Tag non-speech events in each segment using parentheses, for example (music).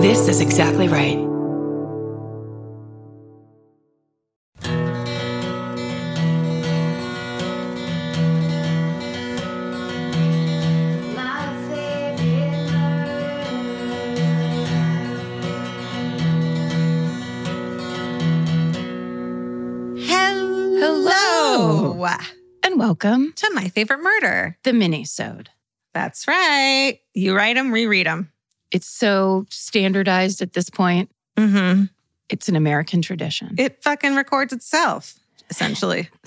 This is exactly right. Hello. And welcome To my favorite murder. the mini-sode. That's right. You write them, reread them. It's so standardized at this point. Mm-hmm. It's an American tradition. It fucking records itself, essentially. (laughs)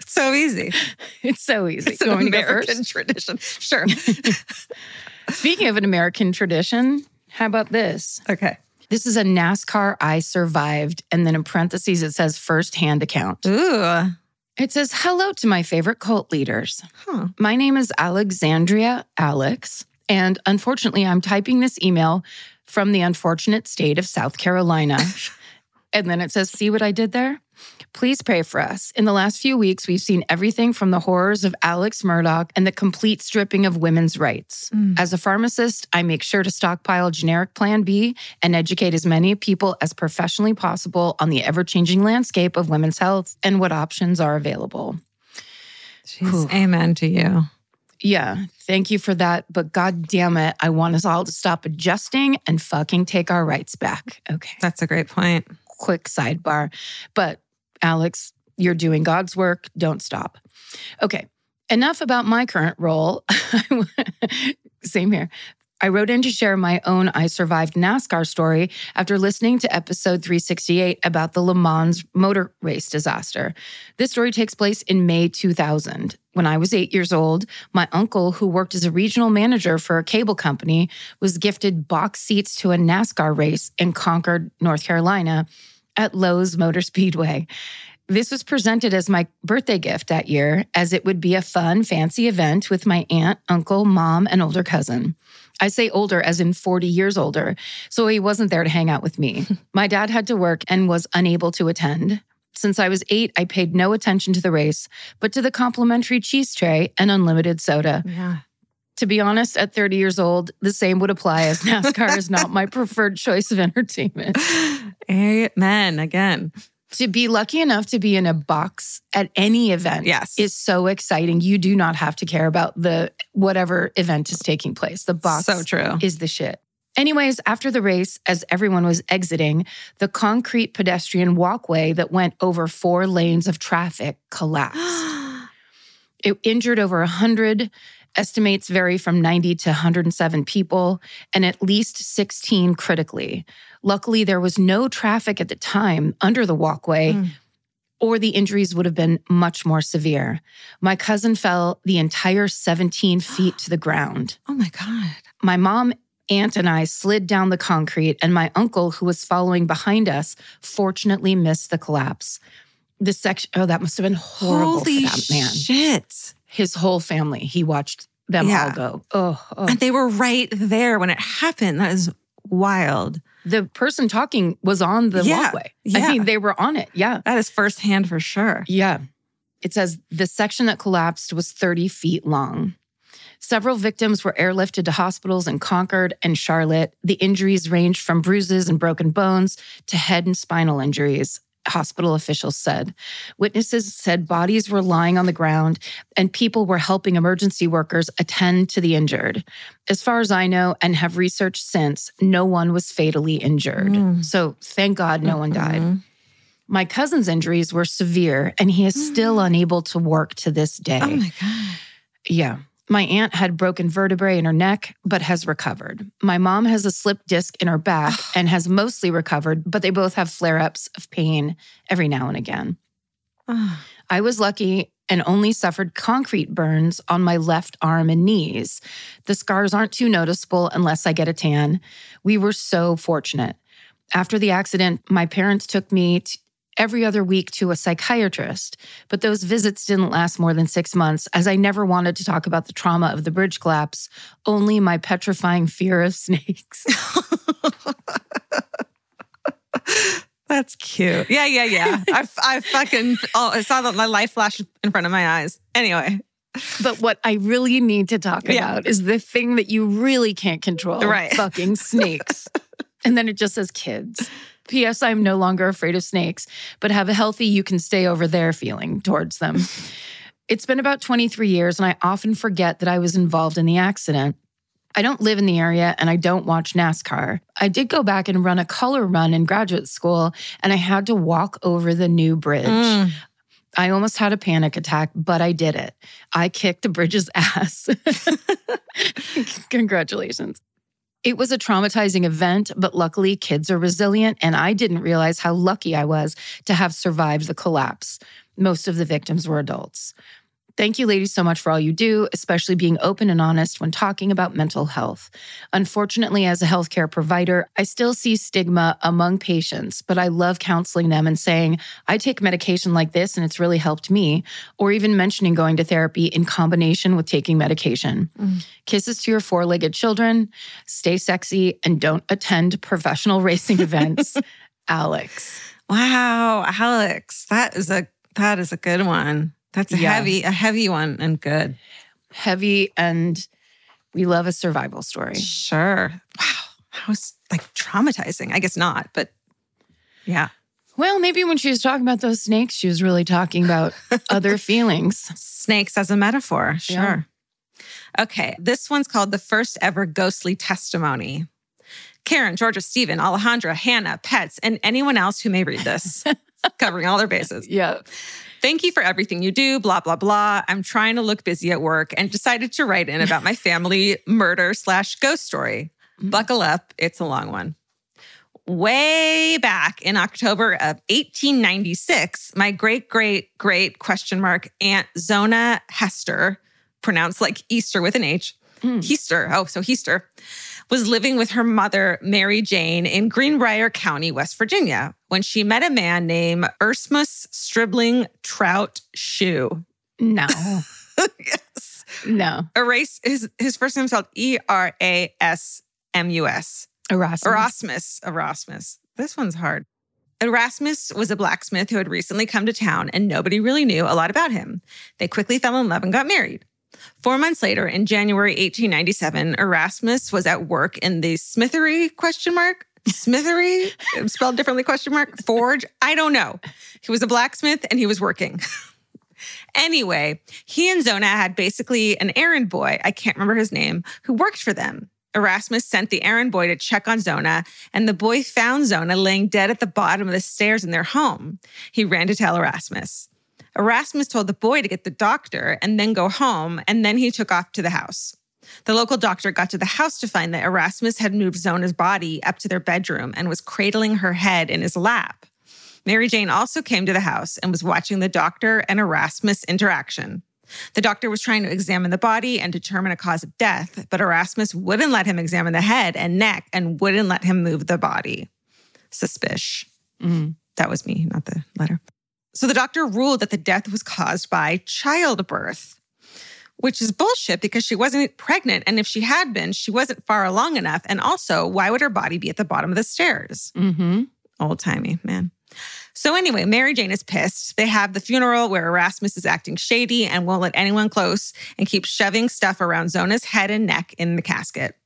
it's so easy. it's so easy. It's You an want me to go American tradition. Sure. (laughs) (laughs) Speaking of an American tradition, how about this? okay. This is a NASCAR I survived. And then in parentheses, it says first hand account. Ooh. It says, Hello to my favorite cult leaders. Huh. My name is Alexandria Alex. And unfortunately, I'm typing this email from the unfortunate state of South Carolina. and then it says, See what I did there? Please pray for us. In the last few weeks, we've seen everything from the horrors of Alex Murdaugh and the complete stripping of women's rights. Mm. As a pharmacist, I make sure to stockpile generic Plan B and educate as many people as professionally possible on the ever changing landscape of women's health and what options are available. Jeez, amen to you. Yeah, thank you for that. But God damn it, I want us all to stop adjusting and fucking take our rights back. Okay, That's a great point. quick sidebar. But Alex, you're doing God's work. Don't stop. Okay, enough about my current role. (laughs) (laughs) Same here. I wrote in to share my own I survived NASCAR story after listening to episode 368 about the Le Mans motor race disaster. This story takes place in May 2000. When I was eight years old, my uncle, who worked as a regional manager for a cable company, was gifted box seats to a NASCAR race in Concord, North Carolina at Lowe's Motor Speedway. This was presented as my birthday gift that year, as it would be a fun, fancy event with my aunt, uncle, mom, and older cousin. I say older as in 40 years older, so he wasn't there to hang out with me. (laughs) my dad had to work and was unable to attend. Since I was eight, I paid no attention to the race, but to the complimentary cheese tray and unlimited soda. Yeah. To be honest, at 30 years old, the same would apply as (laughs) NASCAR is not my preferred choice of entertainment. Amen. Again. To be lucky enough to be in a box at any event Yes. is so exciting. You do not have to care about the whatever event is taking place. The box So true. is the shit. Anyways, after the race, as everyone was exiting, the concrete pedestrian walkway that went over four lanes of traffic collapsed. (gasps) It injured over 100, estimates vary from 90 to 107 people, and at least 16 critically. Luckily, there was no traffic at the time under the walkway. Mm. Or the injuries would have been much more severe. My cousin fell the entire 17 (gasps) feet to the ground. oh my God. My mom, aunt, and I slid down the concrete, and my uncle, who was following behind us, fortunately missed the collapse. The section, oh, that must have been horrible Holy for that man. shit. His whole family, he watched them Yeah. all go. Oh, oh. And they were right there when it happened. That is wild. the person talking was on the Yeah, walkway. yeah. I mean, they were on it. Yeah. That is firsthand for sure. Yeah. It says the section that collapsed was 30 feet long. Several victims were airlifted to hospitals in Concord and Charlotte. The injuries ranged from bruises and broken bones to head and spinal injuries, hospital officials said. Witnesses said bodies were lying on the ground and people were helping emergency workers attend to the injured. As far as I know and have researched since, no one was fatally injured. Mm. So thank God no one died. Mhm. My cousin's injuries were severe, and he is still unable to work to this day. Oh my God. yeah. My aunt had broken vertebrae in her neck, but has recovered. My mom has a slip disc in her back and has mostly recovered, but they both have flare ups of pain every now and again. I was lucky and only suffered concrete burns on my left arm and knees. The scars aren't too noticeable unless I get a tan. We were so fortunate. After the accident, my parents took me t- every other week to a psychiatrist, but those visits didn't last more than six months as I never wanted to talk about the trauma of the bridge collapse, only my petrifying fear of (laughs) snakes. (laughs) That's cute. Yeah, yeah, yeah. I, I fucking, oh, I saw that my life flash in front of my eyes. Anyway, But what I really need to talk Yeah. about is the thing that you really can't control. Right. Fucking snakes. (laughs) And then it just says kids. P.S. I'm no longer afraid of snakes, but have a healthy you can stay over there feeling towards them. (laughs) it's been about 23 years, and I often forget that I was involved in the accident. I don't live in the area and I don't watch NASCAR. I did go back and run a color run in graduate school, and I had to walk over the new bridge. Mm. I almost had a panic attack, but I did it. I kicked the bridge's (laughs) ass. (laughs) Congratulations. It was a traumatizing event, but luckily kids are resilient, and I didn't realize how lucky I was to have survived the collapse. Most of the victims were adults. Thank you, ladies, so much for all you do, especially being open and honest when talking about mental health. Unfortunately, as a healthcare provider, I still see stigma among patients, but I love counseling them and saying, I take medication like this and it's really helped me, or even mentioning going to therapy in combination with taking medication. Mm. Kisses to your four legged children, stay sexy, and don't attend professional (laughs) racing events. Alex. Wow, Alex, that is a that is a good one. That's a Yeah. heavy, a heavy one and good. Heavy, and we love a survival story. Sure. Wow. That was like traumatizing. I guess not, but yeah. Well, maybe when she was talking about those snakes, she was really talking about (laughs) other feelings. Snakes as a metaphor. Sure. Yeah. Okay. This one's called The First Ever Ghostly Testimony. Karen, Georgia, Stephen, Alejandra, Hannah, Pets, and anyone else who may read this, (laughs) covering all their bases. Yeah. Thank you for everything you do, blah, blah, blah. I'm trying to look busy at work and decided to write in about my (laughs) family murder slash ghost story. Mm. Buckle up, it's a long one. Way back in October of 1896, my great, great, great question mark Aunt Zona Hester, pronounced like Easter with an H, Hmm. Heaster, oh, so Heaster, was living with her mother, Mary Jane, in Greenbrier County, West Virginia, when she met a man named Erasmus Stribling Trout Shue. No, (laughs) yes. no. Erase his his first name is spelled E R A S M U S. Erasmus. Erasmus. Erasmus. This one's hard. Erasmus was a blacksmith who had recently come to town and nobody really knew a lot about him. They quickly fell in love and got married. Four months later, in January 1897, Erasmus was at work in the smithery question mark smithery (laughs) spelled differently question mark forge. I don't know. He was a blacksmith and he was working. (laughs) anyway, he and Zona had basically an errand boy. I can't remember his name who worked for them. Erasmus sent the errand boy to check on Zona, and the boy found Zona laying dead at the bottom of the stairs in their home. He ran to tell Erasmus. Erasmus told the boy to get the doctor and then go home, and then he took off to the house. The local doctor got to the house to find that Erasmus had moved Zona's body up to their bedroom and was cradling her head in his lap. Mary Jane also came to the house and was watching the doctor and Erasmus interaction. The doctor was trying to examine the body and determine a cause of death, but Erasmus wouldn't let him examine the head and neck and wouldn't let him move the body. Suspicious. Mhm. That was me, not the letter. So the doctor ruled that the death was caused by childbirth, which is bullshit because she wasn't pregnant. And if she had been, she wasn't far along enough. And also, why would her body be at the bottom of the stairs? Mm-hmm. Old timey, man. So, anyway, Mary Jane is pissed. They have the funeral where Erasmus is acting shady and won't let anyone close and keeps shoving stuff around Zona's head and neck in the casket.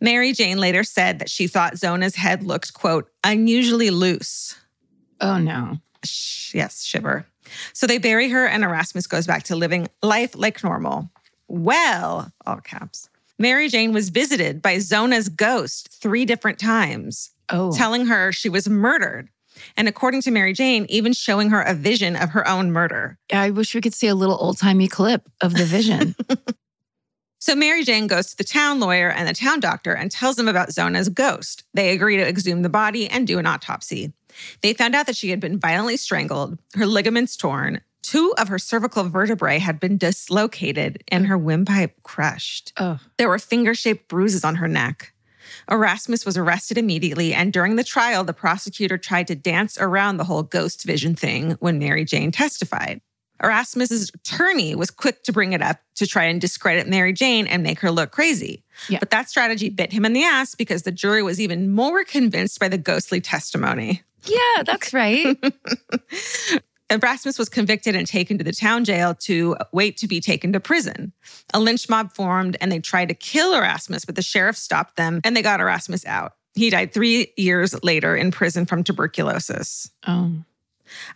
Mary Jane later said that she thought Zona's head looked, quote, unusually loose. Oh no. Sh- yes, shiver. So they bury her, and Erasmus goes back to living life like normal. Well, all caps. Mary Jane was visited by Zona's ghost three different times, Oh. telling her she was murdered. And according to Mary Jane, even showing her a vision of her own murder. I wish we could see a little old timey clip of the vision. (laughs) (laughs) So Mary Jane goes to the town lawyer and the town doctor and tells them about Zona's ghost. They agree to exhume the body and do an autopsy. They found out that she had been violently strangled, her ligaments torn, two of her cervical vertebrae had been dislocated, and her windpipe crushed. oh. There were finger shaped bruises on her neck. Erasmus was arrested immediately, and during the trial, the prosecutor tried to dance around the whole ghost vision thing when Mary Jane testified. Erasmus's attorney was quick to bring it up to try and discredit Mary Jane and make her look crazy. Yeah. But that strategy bit him in the ass because the jury was even more convinced by the ghostly testimony. Yeah, that's right. (laughs) Erasmus was convicted and taken to the town jail to wait to be taken to prison. A lynch mob formed and they tried to kill Erasmus, but the sheriff stopped them and they got Erasmus out. He died three years later in prison from tuberculosis. Oh.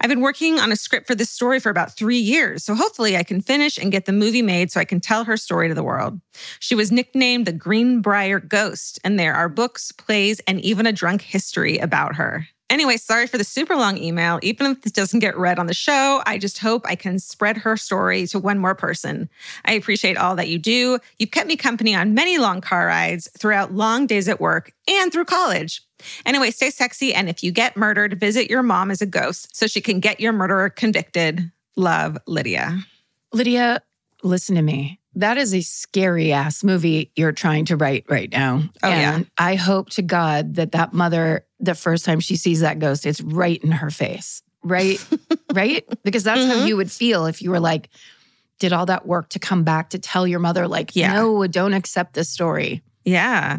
I've been working on a script for this story for about three years, so hopefully I can finish and get the movie made so I can tell her story to the world. She was nicknamed the Greenbrier Ghost, and there are books, plays, and even a drunk history about her. Anyway, sorry for the super long email. Even if this doesn't get read on the show, I just hope I can spread her story to one more person. I appreciate all that you do. You've kept me company on many long car rides, throughout long days at work, and through college. Anyway, stay sexy. And if you get murdered, visit your mom as a ghost so she can get your murderer convicted. Love, Lydia. Lydia, listen to me. That is a scary ass movie you're trying to write right now. Oh, yeah. I hope to God that that mother, the first time she sees that ghost, it's right in her face. Right? (laughs) right? Because that's how Mhm. you would feel if you were like, did all that work to come back to tell your mother, like, Yeah. no, don't accept this story. Yeah.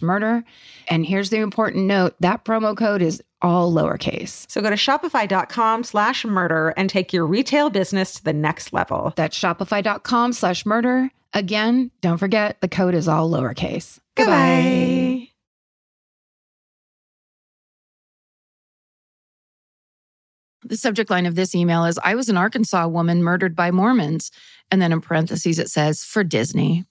murder. And here's the important note that promo code is all lowercase. So go to shopify.com slash murder and take your retail business to the next level. That's shopify.com slash murder. Again, don't forget the code is all lowercase. Goodbye. The subject line of this email is I was an Arkansas woman murdered by Mormons. And then in parentheses, it says for Disney.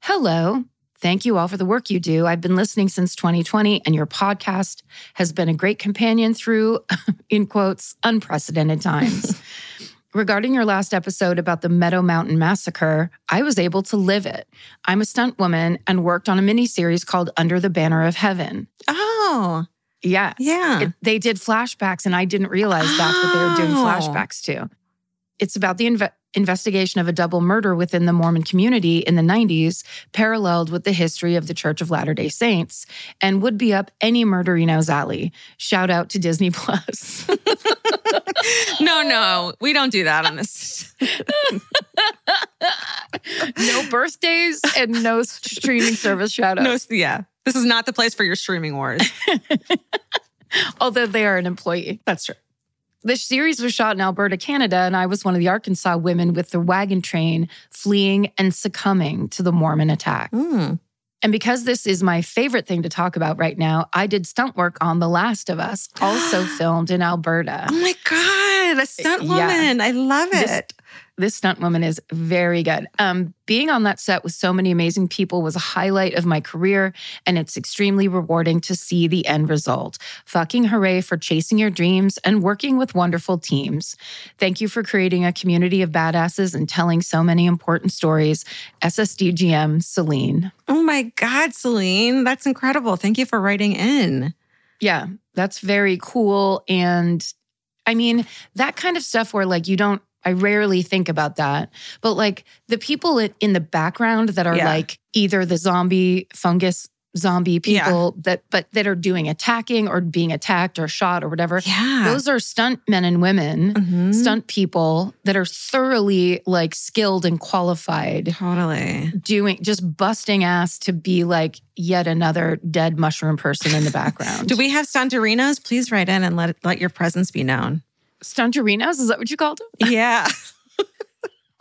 Hello. Thank you all for the work you do. I've been listening since 2020, and your podcast has been a great companion through, (laughs) in quotes, unprecedented times. (laughs) Regarding your last episode about the Meadow Mountain Massacre, I was able to live it. I'm a stunt woman and worked on a miniseries called Under the Banner of Heaven. Oh, Yeah. yeah. It- they did flashbacks, and I didn't realize that's what they were doing Oh. flashbacks to. It's about the inve- investigation of a double murder within the Mormon community in the 90s, paralleled with the history of the Church of Latter day Saints, and would be up any murderino's alley. Shout out to Disney Plus. (laughs) no, no, we don't do that on this. (laughs) no birthdays and no streaming service shout no, yeah. This is not the place for your streaming wars. (laughs) Although they are an employee. That's true. The series was shot in Alberta, Canada, and I was one of the Arkansas women with the wagon train fleeing and succumbing to the Mormon attack. Mm. And because this is my favorite thing to talk about right now, I did stunt work on The Last of Us, also (gasps) filmed in Alberta. Oh my God, a stunt Yeah. woman. I love it. This stunt woman is very good. Um, being on that set with so many amazing people was a highlight of my career, and it's extremely rewarding to see the end result. Fucking hooray for chasing your dreams and working with wonderful teams. Thank you for creating a community of badasses and telling so many important stories. SSDGM, Celine. Oh my God, Celine. That's incredible. Thank you for writing in. Yeah, that's very cool. And I mean, that kind of stuff where like you don't, I rarely think about that. But like the people in- the background that are Yeah. like either the zombie fungus zombie Yeah. people that but that are doing attacking or being attacked or shot or whatever. Yeah. Those are stunt men and women, Mhm. stunt people that are thoroughly like skilled and qualified Totally. doing just busting ass to be like yet another dead mushroom person in the (laughs) background. Do we have stuntarinos? Please write in and let let your presence be known. Stuntarinos? Is that what you called them? (laughs) Yeah.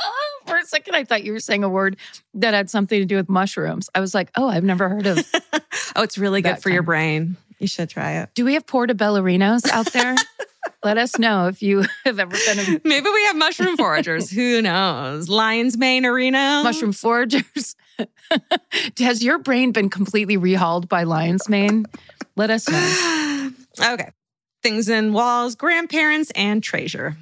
Oh, for a second, I thought you were saying a word that had something to do with mushrooms. I was like, oh, I've never heard of. (laughs) oh, it's really good for your brain. You should try it. Do we have portobellarinos out there? (laughs) Let us know if you have ever been a Maybe we have mushroom foragers. Who knows? Lion's Mane Arena. mushroom foragers. Has your brain been completely rehauled by lion's mane? Let us know. (sighs) okay. Things in walls, grandparents, and treasure.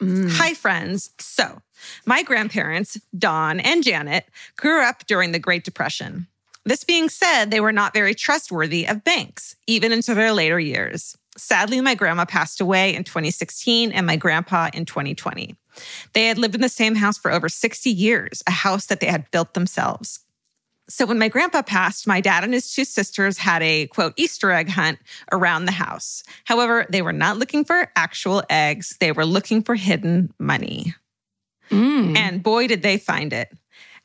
Mm. Hi, friends. So, my grandparents, Don and Janet, grew up during the Great Depression. This being said, they were not very trustworthy of banks, even into their later years. Sadly, my grandma passed away in 2016 and my grandpa in 2020. They had lived in the same house for over 60 years, a house that they had built themselves. So when my grandpa passed, my dad and his two sisters had a quote Easter egg hunt around the house. However, they were not looking for actual eggs, they were looking for hidden money. Mm. And boy, did they find it.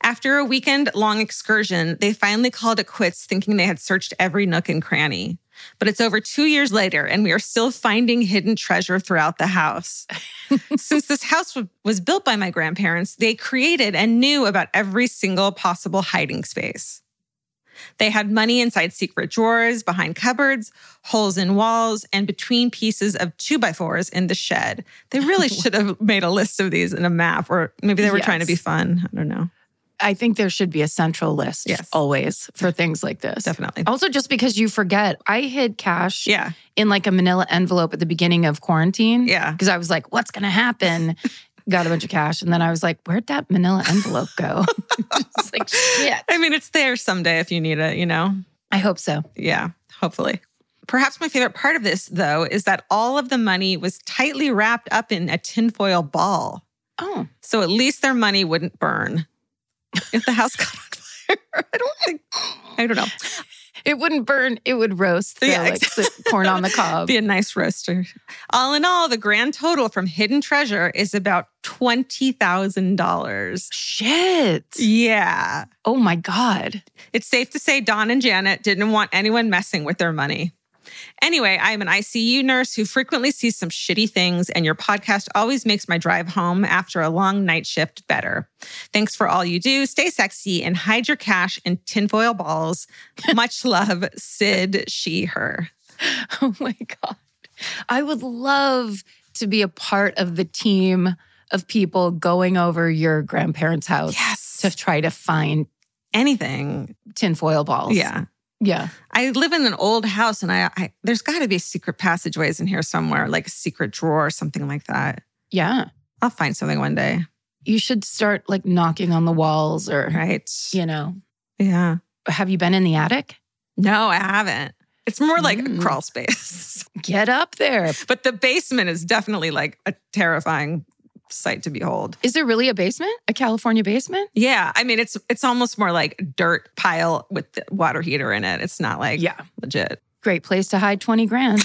After a weekend long excursion, they finally called it quits, thinking they had searched every nook and cranny. But it's over two years later, and we are still finding hidden treasure throughout the house. (laughs) Since this house wa- was built by my grandparents, they created and knew about every single possible hiding space. They had money inside secret drawers, behind cupboards, holes in walls, and between pieces of two by fours in the shed. They really (laughs) should have made a list of these in a map, or maybe they were trying to be fun. I don't know. I think there should be a central list Yes. always for things like this. Definitely. Also, just because you forget, I hid cash Yeah. in like a manila envelope at the beginning of quarantine. Yeah. Because I was like, what's going to happen? (laughs) Got a bunch of cash. And then I was like, where'd that manila envelope go? (laughs) it's like, shit. I mean, it's there someday if you need it, you know? I hope so. Yeah, hopefully. Perhaps my favorite part of this, though, is that all of the money was tightly wrapped up in a tinfoil ball. Oh, So at least their money wouldn't burn if the house (laughs) caught on fire. (laughs) I don't think, I don't know. it wouldn't burn. It would roast. Yeah, like the corn on the (laughs) cob. Be a nice roaster. All in all, the grand total from Hidden Treasure is about $20,000. Shit. Yeah. Oh my God. It's safe to say Don and Janet didn't want anyone messing with their money. Anyway, I am an ICU nurse who frequently sees some shitty things, and your podcast always makes my drive home after a long night shift better. Thanks for all you do. Stay sexy and hide your cash in tinfoil balls. Much (laughs) love, Sid, she, her. (laughs) Oh my God. I would love to be a part of the team of people going over your grandparents' house Yes. to try to find Anything. tinfoil balls. Yeah. Yeah. I live in an old house, and I, I there's got to be secret passageways in here somewhere, like a secret drawer or something like that. Yeah. I'll find something one day. You should start like knocking on the walls or, Right. you know, Yeah. have you been in the attic? No, I haven't. It's more like Mm. a crawl space. (laughs) Get up there. but the basement is definitely like a terrifying sight to behold. Is there really a basement? A California basement? Yeah, I mean it's it's almost more like dirt pile with the water heater in it. It's not like Yeah. legit. Great place to hide 20 grand.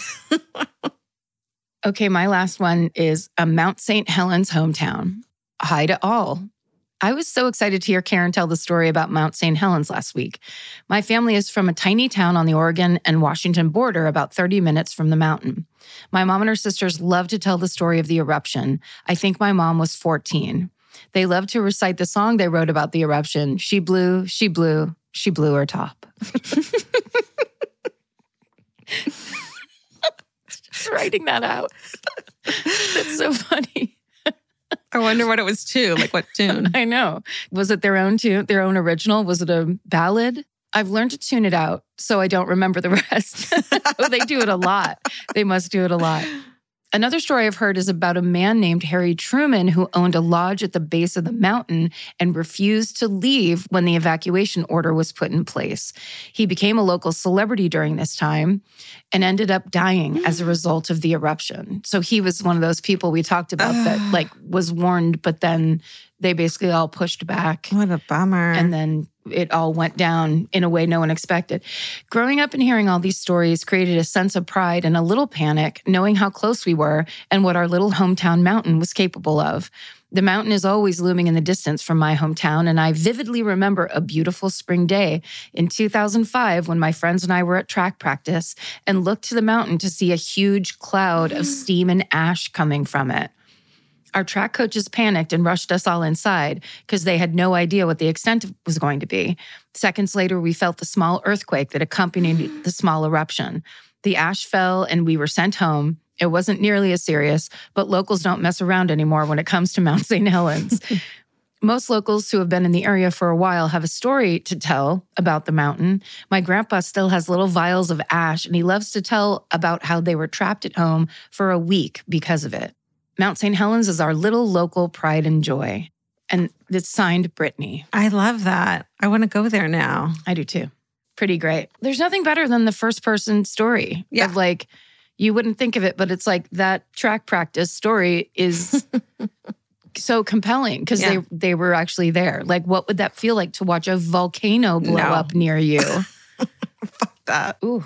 (laughs) okay, my last one is a Mount St. Helens hometown. Hi to all. I was so excited to hear Karen tell the story about Mount St. Helens last week. My family is from a tiny town on the Oregon and Washington border, about 30 minutes from the mountain. My mom and her sisters love to tell the story of the eruption. I think my mom was 14. They love to recite the song they wrote about the eruption She blew, she blew, she blew her top. (laughs) Just writing that out. That's so funny. I wonder what it was too. Like what (laughs) tune? I know. Was it their own tune, their own original? Was it a ballad? I've learned to tune it out so I don't remember the (laughs) rest. (laughs) oh, they do it a lot. They must do it a lot. Another story I've heard is about a man named Harry Truman who owned a lodge at the base of the mountain and refused to leave when the evacuation order was put in place. He became a local celebrity during this time and ended up dying as a (gasps) result of the eruption. So he was one of those people we talked about that (sighs) like was warned, but then they basically all pushed back. What a bummer. And then it all went down in a way no one expected. Growing up and hearing all these stories created a sense of pride and a little panic, knowing how close we were and what our little hometown mountain was capable of. The mountain is always looming in the distance from my hometown, and I vividly remember a beautiful spring day in 2005 when my friends and I were at track practice and looked to the mountain to see a huge cloud of (gasps) steam and ash coming from it. Our track coaches panicked and rushed us all inside because they had no idea what the extent was going to be. Seconds later, we felt the small earthquake that accompanied the small eruption. The ash fell and we were sent home. It wasn't nearly as serious, but locals don't mess around anymore when it comes to (laughs) Mount St. Helens. Most locals who have been in the area for a while have a story to tell about the mountain. My grandpa still has little vials of ash, and he loves to tell about how they were trapped at home for a week because of it. Mount St. Helens is our little local pride and joy. And it's signed Brittany. I love that. I want to go there now. I do too. Pretty great. There's nothing better than the first person story Yeah. of like, you wouldn't think of it, but it's like that track practice story is (laughs) so compelling because Yeah. they they were actually there. Like, what would that feel like to watch a volcano blow No. up near you? (laughs) Fuck that Ooh.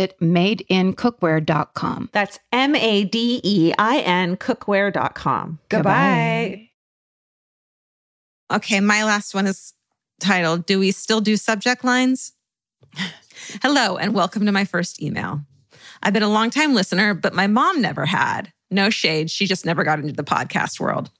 madeincookware.com. That's M A D E I N cookware.com. Goodbye. Okay, my last one is titled Do We Still Do Subject Lines? (laughs) Hello, and welcome to my first email. I've been a longtime listener, but my mom never had. No shade, she just never got into the podcast world.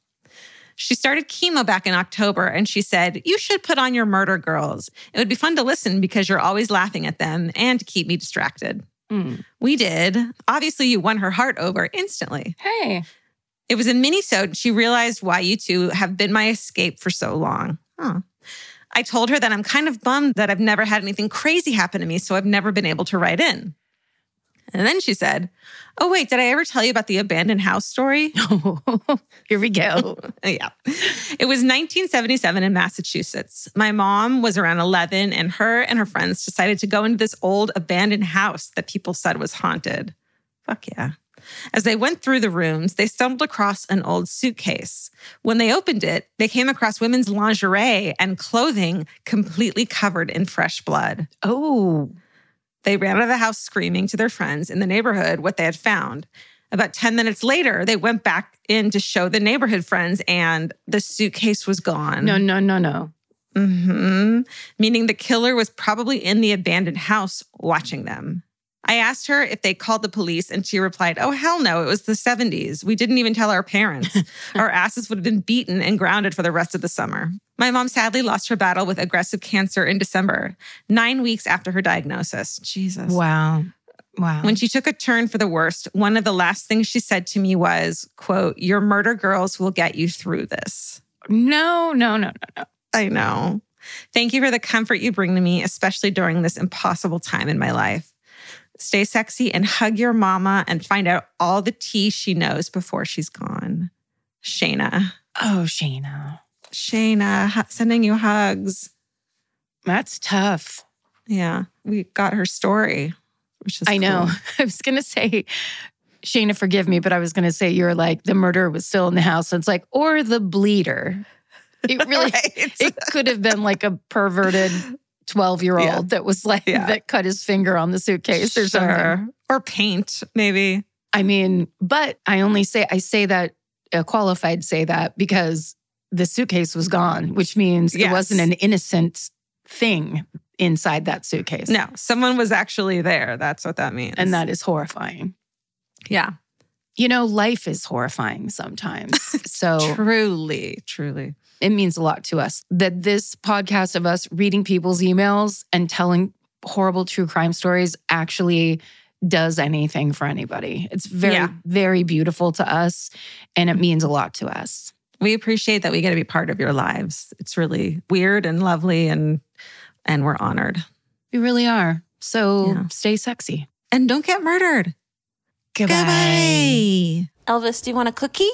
She started chemo back in October and she said, You should put on your murder girls. It would be fun to listen because you're always laughing at them and to keep me distracted. Mm. We did. Obviously, you won her heart over instantly. Hey. It was a mini-sode. She realized why you two have been my escape for so long. Huh. I told her that I'm kind of bummed that I've never had anything crazy happen to me, so I've never been able to write in. And then she said, Oh, wait, did I ever tell you about the abandoned house story? (laughs) Here we go. (laughs) yeah. It was 1977 in Massachusetts. My mom was around 11, and her and her friends decided to go into this old abandoned house that people said was haunted. Fuck yeah. As they went through the rooms, they stumbled across an old suitcase. When they opened it, they came across women's lingerie and clothing completely covered in fresh blood. Oh, They ran out of the house screaming to their friends in the neighborhood what they had found. About 10 minutes later, they went back in to show the neighborhood friends, and the suitcase was gone. No, no, no, no. hmm Meaning the killer was probably in the abandoned house watching them. I asked her if they called the police, and she replied, Oh, hell no, it was the 70s. We didn't even tell our parents. (laughs) our asses would have been beaten and grounded for the rest of the summer. My mom sadly lost her battle with aggressive cancer in December, nine weeks after her diagnosis. Jesus. Wow. Wow. When she took a turn for the worst, one of the last things she said to me was, quote, your murder girls will get you through this. no, no, no, no, no. I know. Thank you for the comfort you bring to me, especially during this impossible time in my life. Stay sexy and hug your mama and find out all the tea she knows before she's gone. Shayna. Oh, Shayna. Shayna, sending you hugs. That's tough. Yeah, we got her story, which is I know. (laughs) I was going to say, Shayna, forgive me, but I was going to say you're like the murderer was still in the house. And it's like, or the bleeder. It really, (laughs) Right. it could have been like a perverted 12 year old Yeah. that was like, Yeah. that cut his finger on the suitcase or something. Or paint, maybe. I mean, but I only say, I say that, a qualified say that because the suitcase was gone, which means it wasn't an innocent thing inside that suitcase. No, someone was actually there. That's what that means. And that is horrifying. yeah, You know, life is horrifying sometimes. (laughs) So truly, truly. It means a lot to us that this podcast of us reading people's emails and telling horrible true crime stories actually does anything for anybody. It's very, Yeah. very beautiful to us and it means a lot to us. We appreciate that we get to be part of your lives. It's really weird and lovely, and and we're honored. We really are. So Yeah. stay sexy. And don't get murdered. Goodbye. Elvis, do you want a cookie?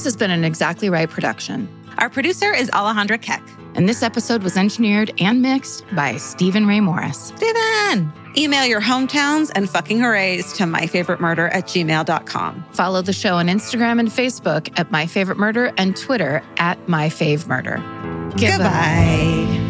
This has been an Exactly Right production. Our producer is Alejandra Keck. And this episode was engineered and mixed by Stephen Ray Morris. Stephen! Email your hometowns and fucking hoorays to myfavoritemurder at gmail.com. Follow the show on Instagram and Facebook at My Favorite Murder and Twitter at My Fave Murder. Goodbye.